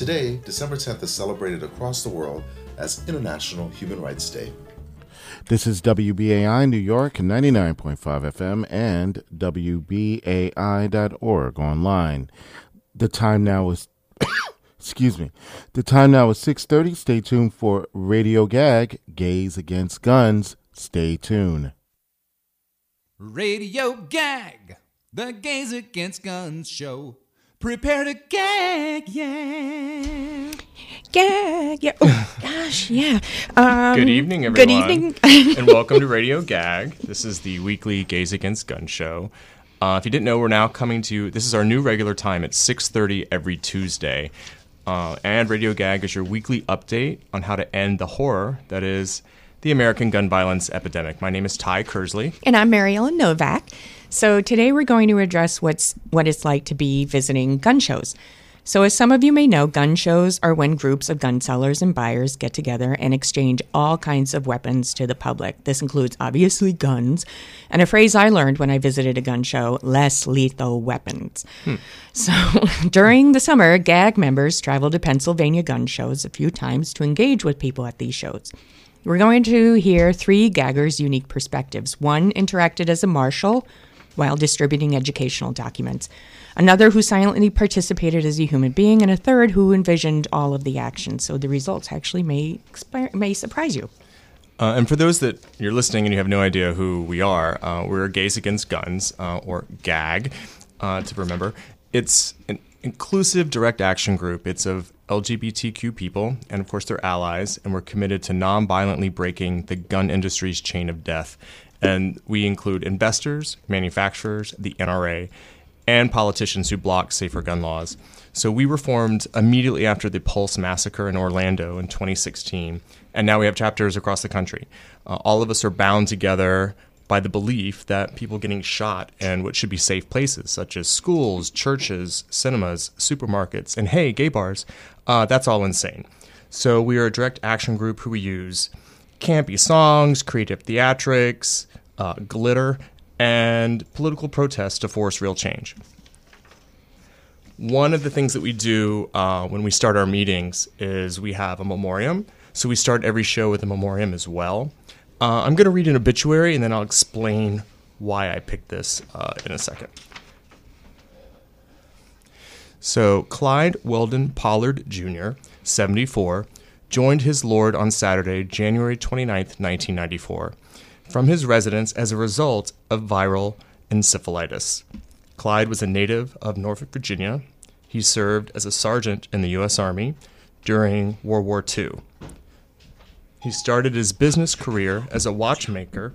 Today, December 10th is celebrated across the world as International Human Rights Day. This is WBAI New York 99.5 FM and WBAI.org online. The time now is excuse me. The time now is 6:30. Stay tuned for Radio Gag, Gays Against Guns. Stay tuned. Radio Gag, the Gays Against Guns show. Prepare to gag, yeah. Gag, yeah. Oh, gosh, yeah. Um, Good evening, everyone. Good evening. and welcome to Radio Gag. This is the weekly Gays Against Gun show. Uh, if you didn't know, we're now coming to this is our new regular time at 6:30 every Tuesday. Uh, and Radio Gag is your weekly update on how to end the horror that is the American gun violence epidemic. My name is Ty Kersley. and I'm Mary Ellen Novak. So today we're going to address what's what it's like to be visiting gun shows. So as some of you may know, gun shows are when groups of gun sellers and buyers get together and exchange all kinds of weapons to the public. This includes obviously guns, and a phrase I learned when I visited a gun show, less lethal weapons. Hmm. So during the summer, GAG members travel to Pennsylvania gun shows a few times to engage with people at these shows. We're going to hear three gaggers' unique perspectives. One interacted as a marshal while distributing educational documents, another who silently participated as a human being, and a third who envisioned all of the actions. So the results actually may may surprise you. Uh, and for those that you're listening and you have no idea who we are, uh, we're Gays Against Guns, uh, or GAG, uh, to remember. It's an inclusive direct action group. It's of LGBTQ people and, of course, their allies, and we're committed to non violently breaking the gun industry's chain of death. And we include investors, manufacturers, the NRA, and politicians who block safer gun laws. So we were formed immediately after the Pulse massacre in Orlando in 2016, and now we have chapters across the country. Uh, all of us are bound together by the belief that people getting shot in what should be safe places, such as schools, churches, cinemas, supermarkets, and hey, gay bars, uh, that's all insane. So we are a direct action group who we use campy songs, creative theatrics, uh, glitter, and political protest to force real change. One of the things that we do uh, when we start our meetings is we have a memoriam. So we start every show with a memoriam as well. Uh, I'm going to read an obituary and then I'll explain why I picked this uh, in a second. So, Clyde Weldon Pollard Jr., 74, joined his lord on Saturday, January 29th, 1994, from his residence as a result of viral encephalitis. Clyde was a native of Norfolk, Virginia. He served as a sergeant in the U.S. Army during World War II. He started his business career as a watchmaker.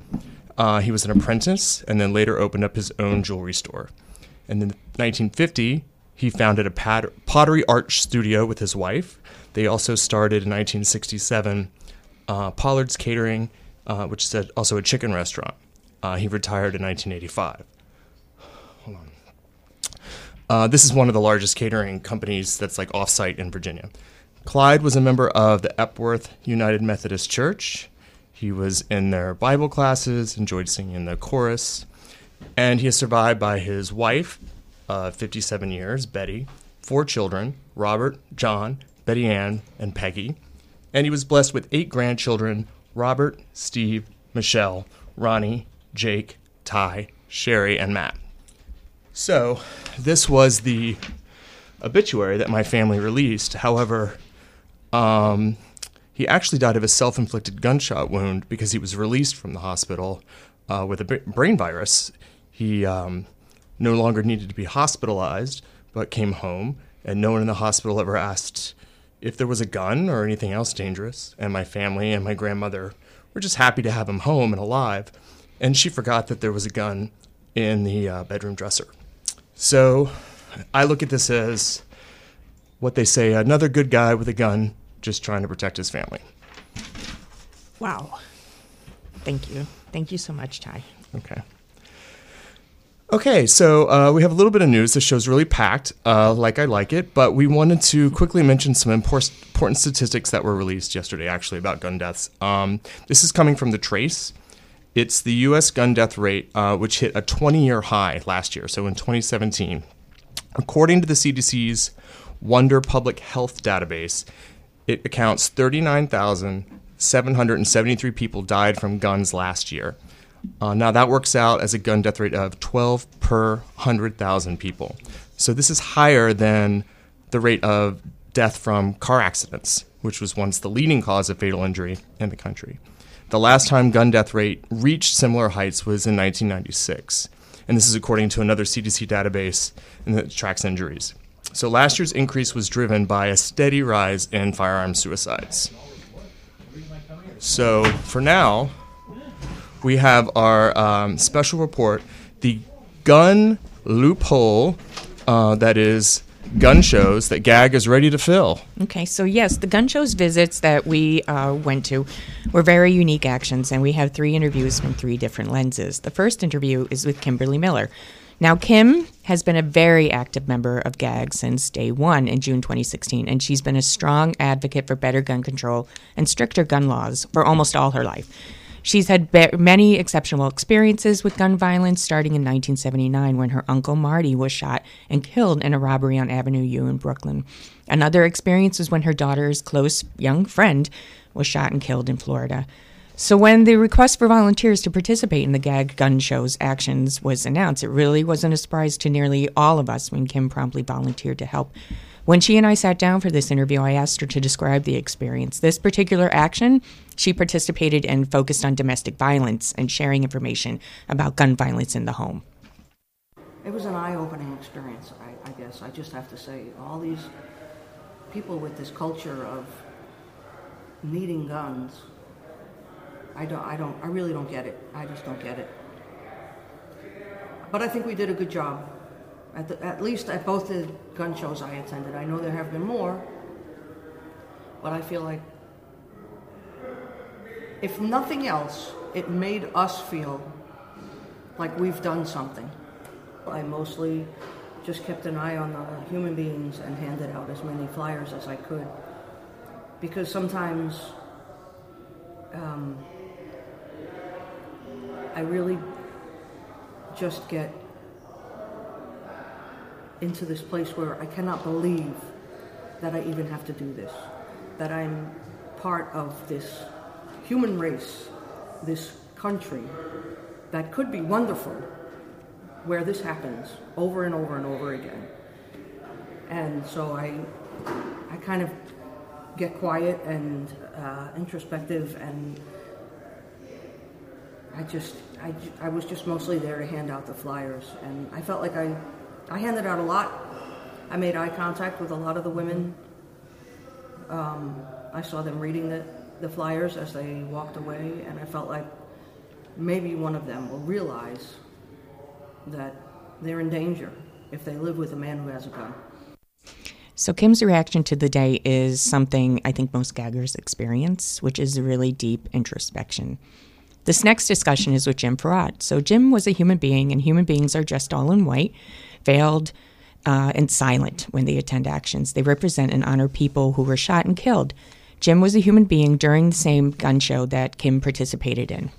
Uh, he was an apprentice and then later opened up his own jewelry store. And in 1950, he founded a pottery art studio with his wife. They also started in 1967 uh, Pollard's Catering, uh, which is also a chicken restaurant. Uh, he retired in 1985. Hold on. Uh, this is one of the largest catering companies that's like offsite in Virginia. Clyde was a member of the Epworth United Methodist Church. He was in their Bible classes, enjoyed singing in the chorus, and he is survived by his wife, uh, 57 years, Betty, four children, Robert, John, Betty Ann, and Peggy. And he was blessed with eight grandchildren Robert, Steve, Michelle, Ronnie, Jake, Ty, Sherry, and Matt. So, this was the obituary that my family released. However, um, he actually died of a self inflicted gunshot wound because he was released from the hospital uh, with a brain virus. He um, no longer needed to be hospitalized, but came home, and no one in the hospital ever asked if there was a gun or anything else dangerous. And my family and my grandmother were just happy to have him home and alive. And she forgot that there was a gun in the uh, bedroom dresser. So I look at this as what they say another good guy with a gun just trying to protect his family. Wow. Thank you. Thank you so much, Ty. Okay. Okay, so uh, we have a little bit of news. The show's really packed, uh, like I like it, but we wanted to quickly mention some important statistics that were released yesterday, actually, about gun deaths. Um, this is coming from the Trace. It's the U.S. gun death rate, uh, which hit a 20 year high last year, so in 2017. According to the CDC's Wonder Public Health database, it accounts 39,773 people died from guns last year. Uh, now, that works out as a gun death rate of 12 per 100,000 people. So, this is higher than the rate of death from car accidents, which was once the leading cause of fatal injury in the country. The last time gun death rate reached similar heights was in 1996. And this is according to another CDC database that tracks injuries. So last year's increase was driven by a steady rise in firearm suicides. So for now, we have our um, special report the gun loophole uh, that is gun shows that GAG is ready to fill. Okay, so yes, the gun shows visits that we uh, went to were very unique actions, and we have three interviews from three different lenses. The first interview is with Kimberly Miller. Now, Kim has been a very active member of GAG since day one in June 2016, and she's been a strong advocate for better gun control and stricter gun laws for almost all her life. She's had be- many exceptional experiences with gun violence, starting in 1979 when her uncle Marty was shot and killed in a robbery on Avenue U in Brooklyn. Another experience was when her daughter's close young friend was shot and killed in Florida. So when the request for volunteers to participate in the GAG gun show's actions was announced, it really wasn't a surprise to nearly all of us when Kim promptly volunteered to help. When she and I sat down for this interview, I asked her to describe the experience. This particular action, she participated and focused on domestic violence and sharing information about gun violence in the home. It was an eye opening experience, I, I guess. I just have to say, all these people with this culture of needing guns, I don't, I don't, I really don't get it. I just don't get it. But I think we did a good job. At, the, at least at both the gun shows I attended. I know there have been more, but I feel like, if nothing else, it made us feel like we've done something. I mostly just kept an eye on the human beings and handed out as many flyers as I could. Because sometimes um, I really just get into this place where I cannot believe that I even have to do this, that I'm part of this human race, this country that could be wonderful, where this happens over and over and over again. And so I, I kind of get quiet and uh, introspective, and I just, I, I was just mostly there to hand out the flyers, and I felt like I I handed out a lot. I made eye contact with a lot of the women. Um, I saw them reading the, the flyers as they walked away, and I felt like maybe one of them will realize that they're in danger if they live with a man who has a gun. So Kim's reaction to the day is something I think most gaggers experience, which is a really deep introspection. This next discussion is with Jim Farad. So Jim was a human being, and human beings are dressed all in white veiled, uh, and silent when they attend actions. They represent and honor people who were shot and killed. Jim was a human being during the same gun show that Kim participated in.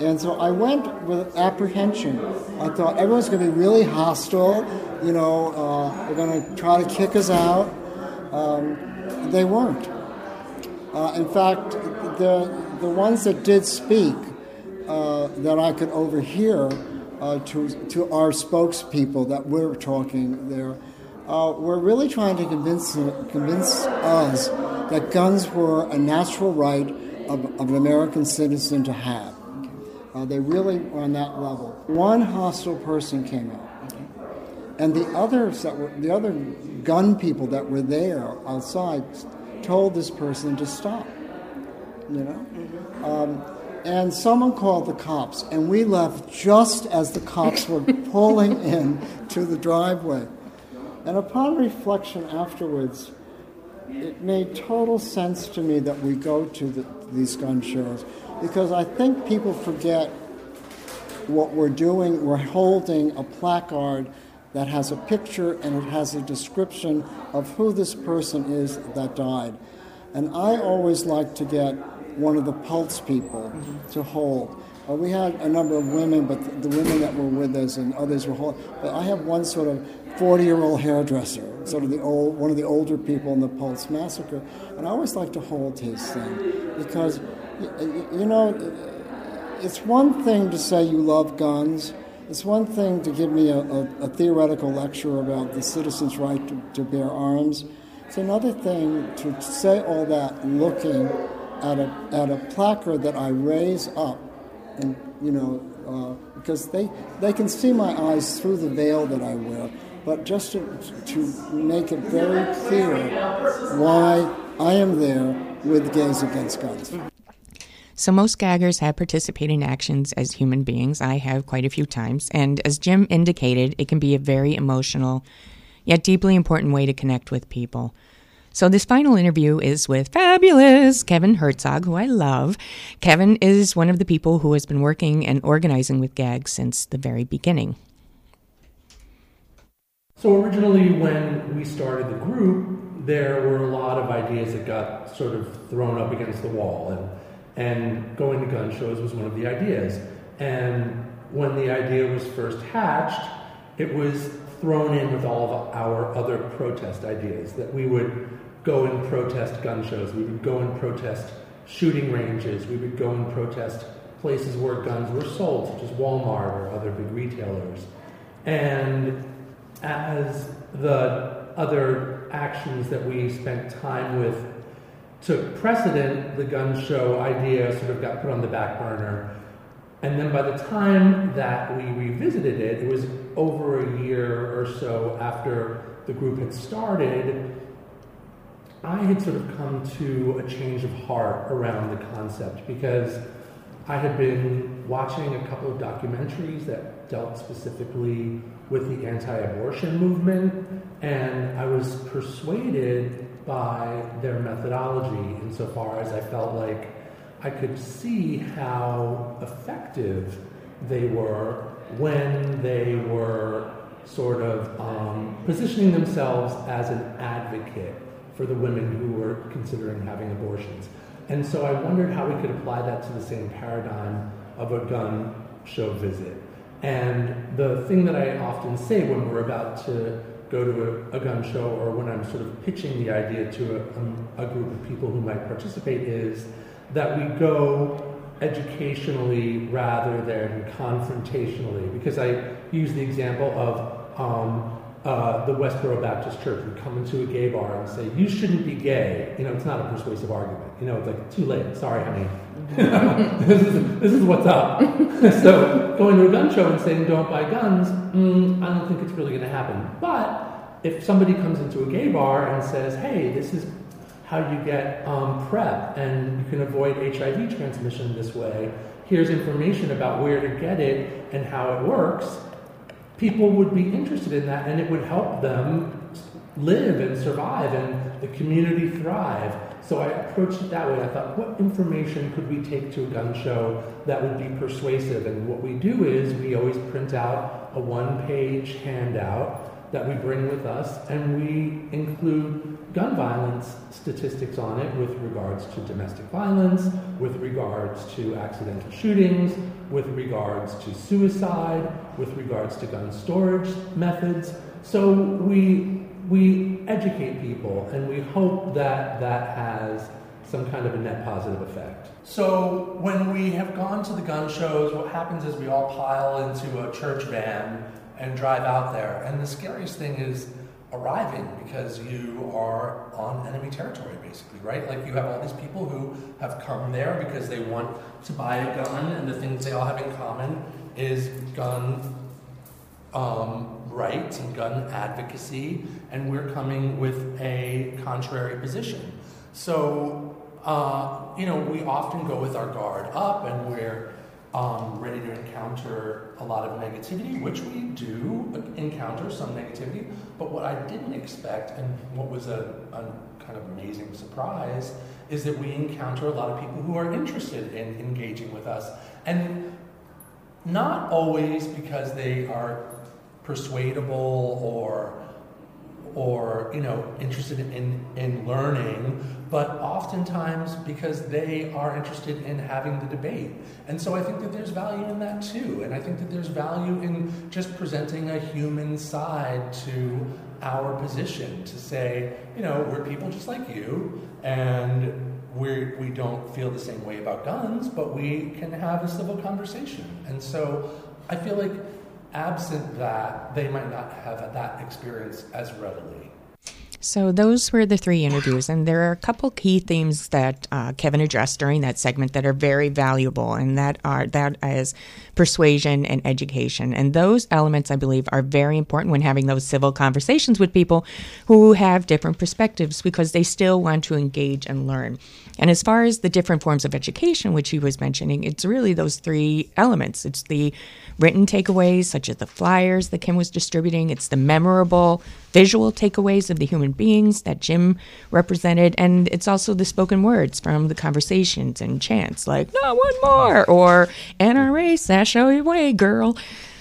And so I went with apprehension. I thought everyone's going to be really hostile. You know, uh, they're going to try to kick us out. Um, they weren't. Uh, in fact, the the ones that did speak uh, that I could overhear uh, to, to our spokespeople that we're talking there. Uh, we're really trying to convince, convince us that guns were a natural right of, of an American citizen to have. Uh, they really were on that level. One hostile person came out, and the others that were the other gun people that were there outside told this person to stop. You know, um, and someone called the cops, and we left just as the cops were pulling in to the driveway. And upon reflection afterwards, it made total sense to me that we go to the, these gun shows because I think people forget what we're doing. We're holding a placard that has a picture and it has a description of who this person is that died. And I always like to get one of the Pulse people mm-hmm. to hold. Uh, we had a number of women, but the, the, women that were with us and others were holding. But I have one sort of 40-year-old hairdresser, sort of the old, one of the older people in the Pulse massacre, and I always like to hold his thing because, you know, it's one thing to say you love guns. It's one thing to give me a, a, a theoretical lecture about the citizen's right to, to bear arms. It's another thing to say all that looking at a, at a placard that I raise up, and you know, uh, because they, they can see my eyes through the veil that I wear, but just to, to make it very clear why I am there with Gays Against Guns. So, most gaggers have participating actions as human beings. I have quite a few times. And as Jim indicated, it can be a very emotional, yet deeply important way to connect with people. So, this final interview is with fabulous Kevin Herzog, who I love. Kevin is one of the people who has been working and organizing with GAG since the very beginning. So, originally, when we started the group, there were a lot of ideas that got sort of thrown up against the wall. And and going to gun shows was one of the ideas. And when the idea was first hatched, it was thrown in with all of our other protest ideas that we would go and protest gun shows, we would go and protest shooting ranges, we would go and protest places where guns were sold, such as Walmart or other big retailers. And as the other actions that we spent time with took precedent, the gun show idea sort of got put on the back burner. And then by the time that we revisited it, it was over a year or so after the group had started, I had sort of come to a change of heart around the concept because I had been watching a couple of documentaries that dealt specifically with the anti abortion movement, and I was persuaded by their methodology insofar as I felt like I could see how effective they were when they were sort of um, positioning themselves as an advocate for the women who were considering having abortions. And so I wondered how we could apply that to the same paradigm of a gun show visit. And the thing that I often say when we're about to go to a, a, gun show or when I'm sort of pitching the idea to a, a, group of people who might participate is that we go educationally rather than confrontationally. Because I use the example of um, uh, the Westboro Baptist Church would come into a gay bar and say, "You shouldn't be gay." You know, it's not a persuasive argument. You know, it's like too late. Sorry, honey. this is this is what's up. so going to a gun show and saying, "Don't buy guns," mm, I don't think it's really going to happen. But if somebody comes into a gay bar and says, "Hey, this is how you get um, PrEP and you can avoid HIV transmission this way," here's information about where to get it and how it works people would be interested in that and it would help them live and survive and the community thrive. So I approached it that way. I thought, what information could we take to a gun show that would be persuasive? And what we do is we always print out a one page handout that we bring with us, and we include gun violence statistics on it with regards to domestic violence, with regards to accidental shootings, with regards to suicide, with regards to gun storage methods. So we we educate people, and we hope that that has some kind of a net positive effect. So when we have gone to the gun shows, what happens is we all pile into a church van and drive out there. And the scariest thing is arriving because you are on enemy territory, basically, right? Like you have all these people who have come there because they want to buy a gun, and the things they all have in common is gun um, rights and gun advocacy, and we're coming with a contrary position. So, uh, you know, we often go with our guard up and we're um, ready to encounter a lot of negativity, which we do encounter some negativity. But what I didn't expect, and what was a, a, kind of amazing surprise, is that we encounter a lot of people who are interested in engaging with us. And not always because they are persuadable or or you know interested in in learning but oftentimes because they are interested in having the debate. And so i think that there's value in that too. And i think that there's value in just presenting a human side to our position to say you know we're people just like you and we're, we don't feel the same way about guns but we can have a civil conversation. And so i feel like absent that, they might not have that experience as readily. So those were the three interviews, and there are a couple key themes that uh, Kevin addressed during that segment that are very valuable, and that are that is persuasion and education, and those elements I believe are very important when having those civil conversations with people who have different perspectives because they still want to engage and learn. And as far as the different forms of education, which he was mentioning, it's really those three elements. It's the written takeaways, such as the flyers that Kim was distributing. It's the memorable visual takeaways of the human beings that Jim represented. And it's also the spoken words from the conversations and chants, like, not one more, or NRA, sash away, girl.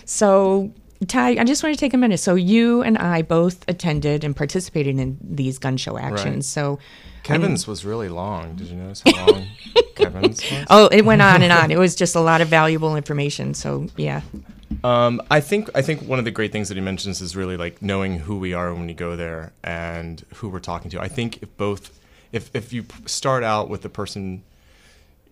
So, Ty, I just want to take a minute. So, you and I both attended and participated in these gun show actions. Right. So, Kevin's was really long. Did you notice how long Kevin's was? Oh, it went on and on. It was just a lot of valuable information. So yeah. Um, I think I think one of the great things that he mentions is really like knowing who we are when we go there and who we're talking to. I think if both if if you start out with the person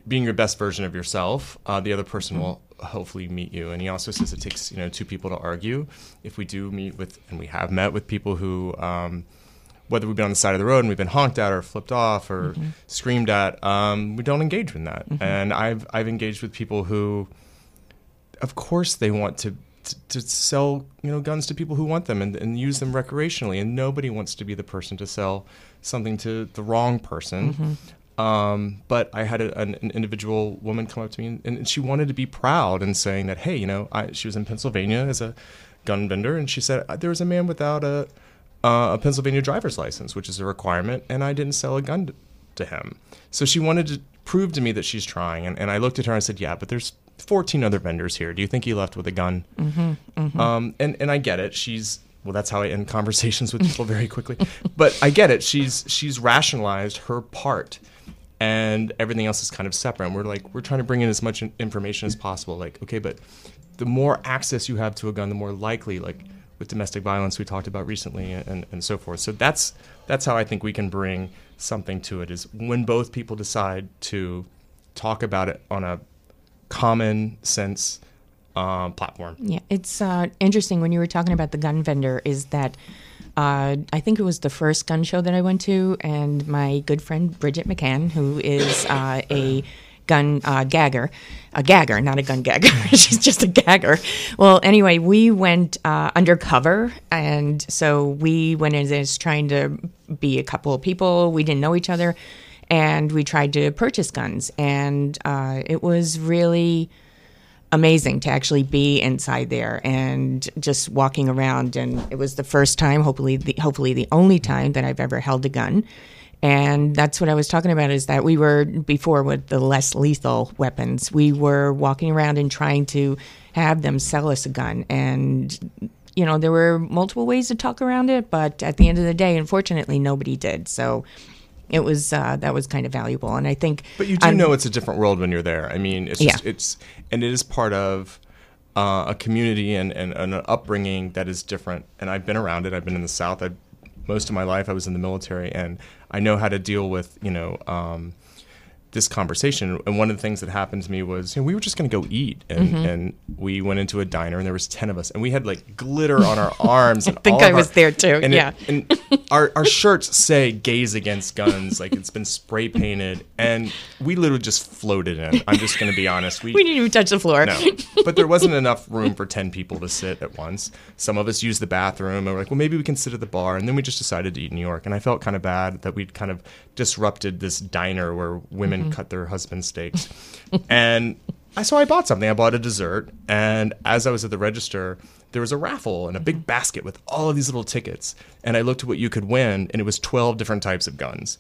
being your best version of yourself, uh, the other person mm-hmm. will hopefully meet you. And he also says it takes you know two people to argue. If we do meet with and we have met with people who um, whether we've been on the side of the road and we've been honked at or flipped off or mm-hmm. screamed at, um, we don't engage in that. Mm-hmm. And I've I've engaged with people who, of course, they want to, to, to sell you know guns to people who want them and, and use them recreationally, and nobody wants to be the person to sell something to the wrong person. Mm-hmm. Um, but I had a, an, an, individual woman come up to me and, and, she wanted to be proud and saying that, hey, you know, I, she was in Pennsylvania as a gun vendor, and she said there was a man without a uh, a Pennsylvania driver's license, which is a requirement, and I didn't sell a gun to, to him. So she wanted to prove to me that she's trying, and, and I looked at her and I said, "Yeah, but there's 14 other vendors here. Do you think he left with a gun?" Mm-hmm, mm-hmm. Um, and and I get it. She's well, that's how I end conversations with people very quickly. but I get it. She's she's rationalized her part, and everything else is kind of separate. And we're like we're trying to bring in as much information as possible. Like, okay, but the more access you have to a gun, the more likely like with domestic violence we talked about recently and, and so forth. So that's that's how I think we can bring something to it is when both people decide to talk about it on a common sense uh, platform. Yeah, it's uh, interesting when you were talking about the gun vendor is that uh, I think it was the first gun show that I went to, and my good friend Bridget McCann, who is uh, a gun uh, gagger, a gagger, not a gun gagger. She's just a gagger. Well, anyway, we went uh, undercover, and so we went in as trying to be a couple of people. We didn't know each other, and we tried to purchase guns, and uh, it was really amazing to actually be inside there and just walking around and it was the first time hopefully the hopefully the only time that I've ever held a gun and that's what I was talking about is that we were before with the less lethal weapons, we were walking around and trying to have them sell us a gun. And, you know, there were multiple ways to talk around it, but at the end of the day, unfortunately, nobody did. So it was, uh, that was kind of valuable. And I think. But you do I'm, know it's a different world when you're there. I mean, it's just, it's, and it is part of. Uh, a community and, and, and, an upbringing that is different. And I've been around it. I've been in the South. I've most of my life I was in the military, and I know how to deal with you know um, this conversation. And one of the things that happened to me was, you know, we were just going to go eat, and, mm-hmm. and we went into a diner, and there was ten of us, and we had like glitter on our arms. I think I was our, there too. And yeah, it, and our our shirts say "Gays Against Guns," like it's been spray painted, and we literally just floated in. I'm just going to be honest. We, we didn't even touch the floor. No, but there wasn't enough room for ten people to sit at once. Some of us used the bathroom, and we're like, well, maybe we can sit at the bar, and then we just decided to eat in New York, and I felt kind of bad that we'd kind of disrupted this diner where women mm-hmm. cut their husband's steaks. and I so I bought something. I bought a dessert, and as I was at the register, there was a raffle and a big mm-hmm. basket with all of these little tickets. And I looked at what you could win, and it was twelve different types of guns,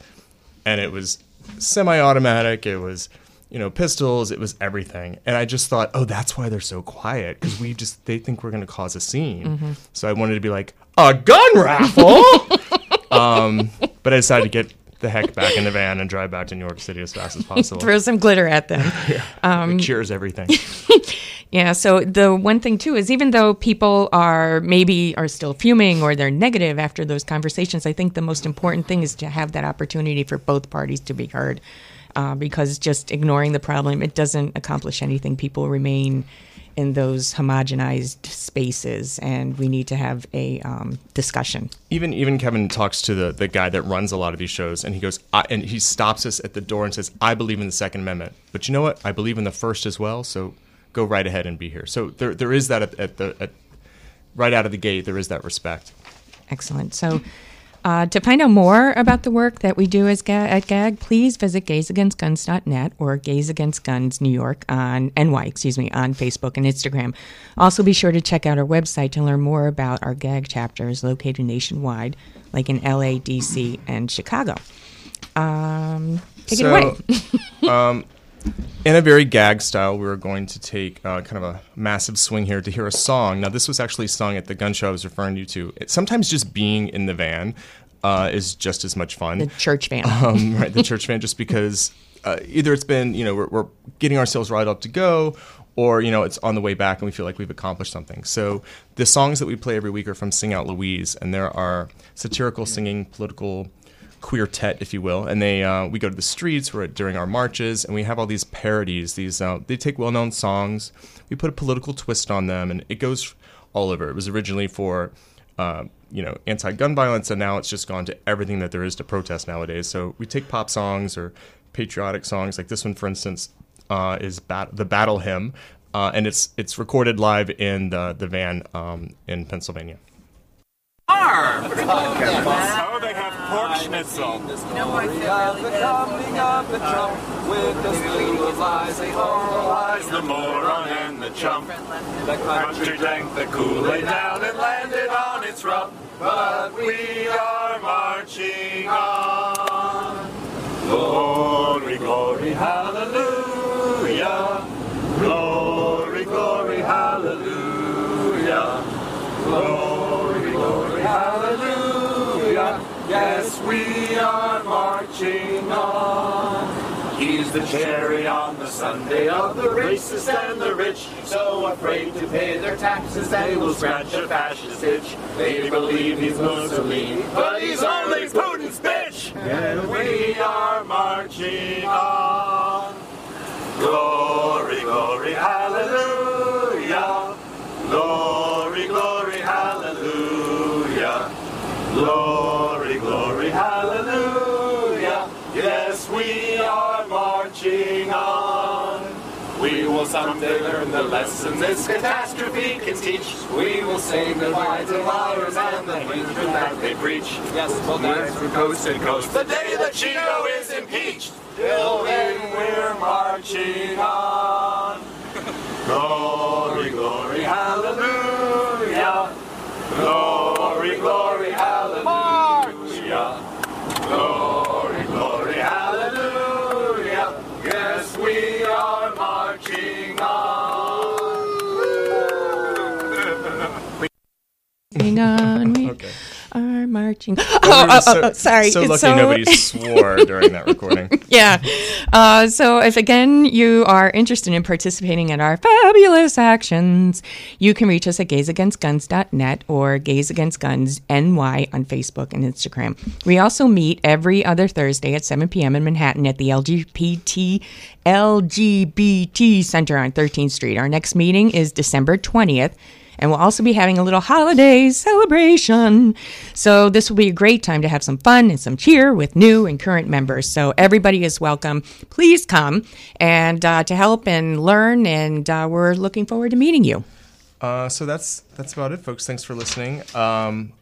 and it was semi-automatic. It was you know, pistols. It was everything. And I just thought, oh, that's why they're so quiet because we just they think we're going to cause a scene. So I wanted to be like a gun raffle. um, but I decided to get the heck back in the van and drive back to New York City as fast as possible. Throw some glitter at them. um it cures everything. Yeah. So the one thing too is even though people are maybe are still fuming or they're negative after those conversations, I think the most important thing is to have that opportunity for both parties to be heard. Uh, because just ignoring the problem, it doesn't accomplish anything. People remain in those homogenized spaces, and we need to have a um, discussion. even even Kevin talks to the the guy that runs a lot of these shows, and he goes, I, and he stops us at the door and says, "I believe in the Second Amendment, but you know what? I believe in the First as well. So go right ahead and be here." So there there is that at, at the at, right out of the gate. There is that respect. Excellent. So, uh, to find out more about the work that we do as Ga- at GAG, please visit gaysagainstguns.net or Gays Against Guns New York on NY, excuse me, on Facebook and Instagram. Also, be sure to check out our website to learn more about our GAG chapters located nationwide, like in LA, DC, and Chicago. Um, take it away. um, in a very gag style, we were going to take uh, kind of a massive swing here to hear a song. Now, this was actually sung at the gun show I was referring you to. It, sometimes just being in the van uh, is just as much fun. the church van. um, right, the church van, just because uh, either it's been, you know, we're, we're getting ourselves right up to go, or, you know, it's on the way back and we feel like we've accomplished something. So the songs that we play every week are from Sing Out Louise, and there are satirical singing, political quartet, if you will, and they uh, we go to the streets we're at, during our marches, and we have all these parodies. These uh, they take well-known songs, we put a political twist on them, and it goes all over. It was originally for uh, you know anti-gun violence, and now it's just gone to everything that there is to protest nowadays. So we take pop songs or patriotic songs, like this one, for instance, uh, is bat- the battle hymn, uh, and it's it's recorded live in the the van um, in Pennsylvania. Oh, they have pork schnitzel. Lies the moralized, the moron and the chump. The country drank the Kool-Aid down and landed on its rump. But we are marching on. Glory, glory, hallelujah. Glory, glory, hallelujah. Glory, Yes, we are marching on. He's the cherry on the sundae of the racist and the rich. So afraid to pay their taxes, they will scratch a fascist itch. They believe he's Mussolini, but he's only Putin's bitch. And we are marching on. Someday learn the lesson this catastrophe can teach. We will say goodbye to liars and the hatred that they preach. Yes, we'll dance from coast to coast the day that Chino is impeached. Till then, we're marching on. Glory, glory, hallelujah. Glory, glory, hallelujah. Glory, glory, hallelujah. Yes, we are marching on. Hang on, we Okay. Marching. Oh, oh, so, oh, oh, sorry. So lucky So- nobody swore during that recording. yeah. Uh, so, if again you are interested in participating in our fabulous actions, you can reach us at gaysagainstguns.net or Gays Against Guns NY on Facebook and Instagram. We also meet every other Thursday at 7 p.m. in Manhattan at the LGBT LGBT Center on 13th Street. Our next meeting is December 20th. And we'll also be having a little holiday celebration. So, this will be a great time to have some fun and some cheer with new and current members. So, everybody is welcome. Please come and uh, to help and learn. And uh, we're looking forward to meeting you. Uh, so that's that's about it, folks. Thanks for listening. Um,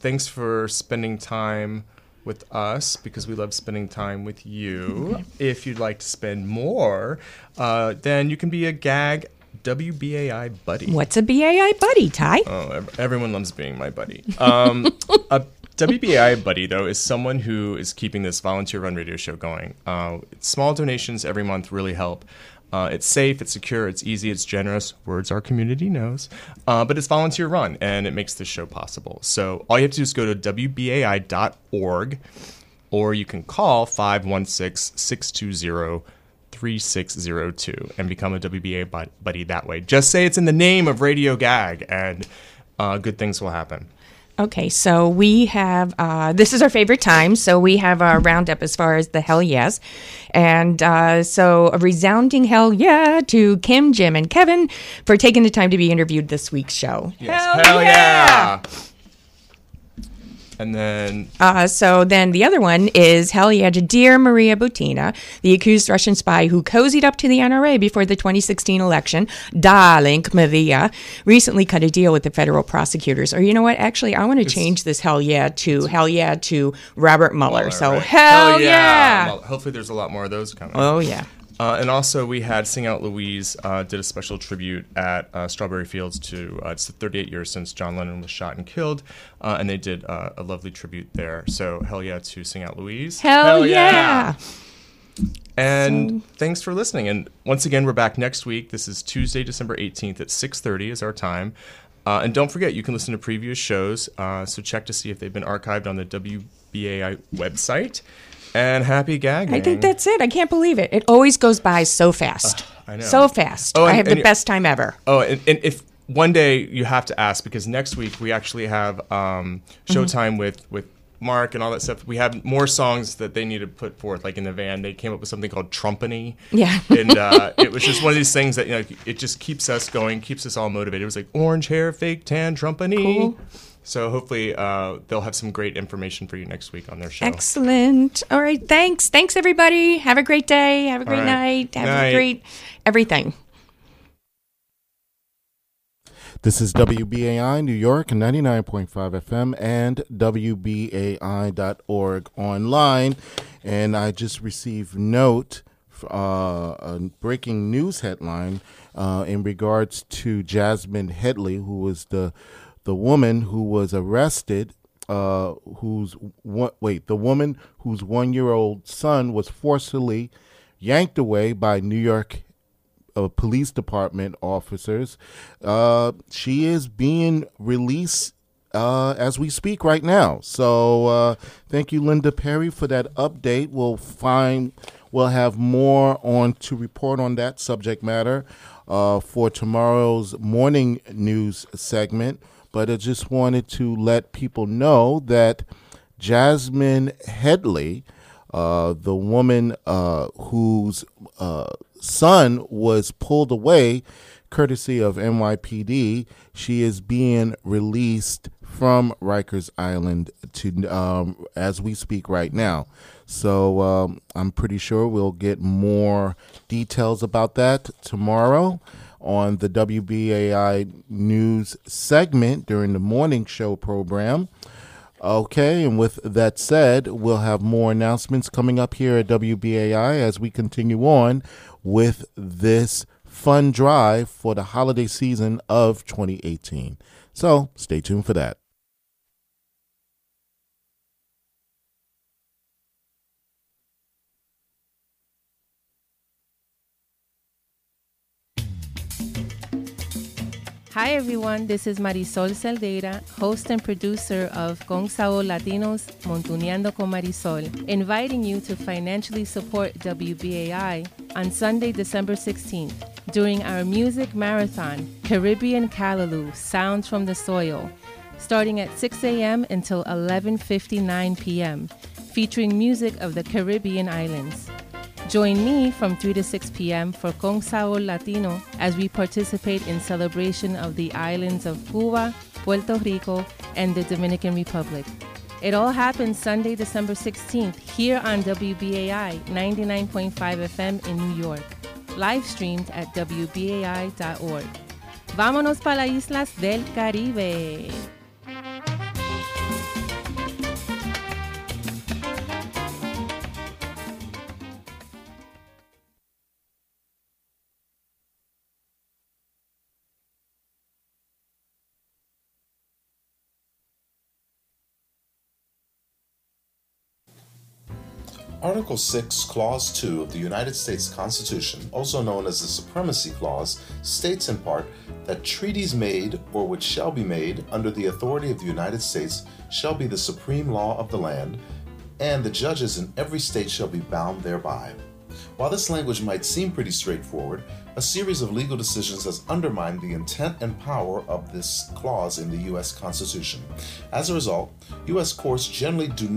thanks for spending time with us because we love spending time with you. If you'd like to spend more, uh, then you can be a gag WBAI buddy. What's a BAI buddy, Ty? Oh, everyone loves being my buddy. Um, a, WBAI Buddy, though, is someone who is keeping this volunteer run radio show going. Uh, small donations every month really help. Uh, it's safe, it's secure, it's easy, it's generous. Words our community knows. Uh, but it's volunteer run and it makes this show possible. So all you have to do is go to WBAI.org or you can call 516 620 3602 and become a WBA buddy that way. Just say it's in the name of Radio Gag and uh, good things will happen. Okay, so we have uh, this is our favorite time. So we have our roundup as far as the hell yes, and uh, so a resounding hell yeah to Kim, Jim, and Kevin for taking the time to be interviewed this week's show. Yes. Hell, hell yeah. yeah. And then. Uh, so then the other one is Hell Yeah to Dear Maria Butina, the accused Russian spy who cozied up to the NRA before the 2016 election. Darling Maria recently cut a deal with the federal prosecutors. Or you know what? Actually, I want to change this Hell Yeah to Hell Yeah to Robert Mueller. Mueller so right. Hell, hell yeah. yeah. hopefully there's a lot more of those coming. Oh, yeah. Uh, and also, we had Sing Out Louise uh, did a special tribute at uh, Strawberry Fields to uh, it's 38 years since John Lennon was shot and killed, uh, and they did uh, a lovely tribute there. So hell yeah to Sing Out Louise! Hell, hell yeah. yeah. And so. thanks for listening. And once again, we're back next week. This is Tuesday, December 18th at 6:30 is our time. and don't forget, you can listen to previous shows. so check to see if they've been archived on the WBAI website. And happy gagging. I think that's it. I can't believe it. It always goes by so fast. I know. So fast. Oh, and, I have the best time ever. Oh, and, and, if one day you have to ask because next week we actually have um, showtime mm-hmm. with with Mark and all that stuff. We have more songs that they need to put forth, like in the van. They came up with something called Trumpany. Yeah. and uh, it was just one of these things that, you know, it just keeps us going, keeps us all motivated. It was like orange hair, fake tan, Trumpany. Cool. So hopefully uh, they'll have some great information for you next week on their show. Excellent. All right. Thanks. Thanks, everybody. Have a great day. Have a great right. night. Have night. a great everything. This is WBAI New York 99.5 FM and WBAI.org online. And I just received note, uh, a breaking news headline uh, in regards to Jazmine Headley, who was the the woman who was arrested, uh, whose one, wait, the woman whose one year old son was forcibly yanked away by New York uh, Police Department officers. Uh, she is being released uh, as we speak right now. So uh, thank you, Linda Perry, for that update. We'll find we'll have more on to report on that subject matter uh, for tomorrow's morning news segment but I just wanted to let people know that Jazmine Headley, uh, the woman uh, whose uh, son was pulled away courtesy of NYPD, she is being released from Rikers Island to um, as we speak right now. So um, I'm pretty sure we'll get more details about that tomorrow on the WBAI news segment during the morning show program. Okay, and with that said, we'll have more announcements coming up here at WBAI as we continue on with this fun drive for the holiday season of 2018. So stay tuned for that. Hi everyone, this is Marisol Celdeira, host and producer of Con Sabor Latinos Montuneando con Marisol, inviting you to financially support WBAI on Sunday, December 16th during our music marathon, Caribbean Callaloo Sounds from the Soil, starting at 6 a.m. until 11:59 p.m., featuring music of the Caribbean islands. Join me from 3 to 6 p.m. for Con Sabor Latino as we participate in celebration of the islands of Cuba, Puerto Rico, and the Dominican Republic. It all happens Sunday, December 16th here on WBAI 99.5 FM in New York, live streamed at WBAI.org. Vámonos para las islas del Caribe. Article 6, Clause 2 of the United States Constitution, also known as the Supremacy Clause, states in part that treaties made or which shall be made under the authority of the United States shall be the supreme law of the land, and the judges in every state shall be bound thereby. While this language might seem pretty straightforward, a series of legal decisions has undermined the intent and power of this clause in the U.S. Constitution. As a result, U.S. courts generally do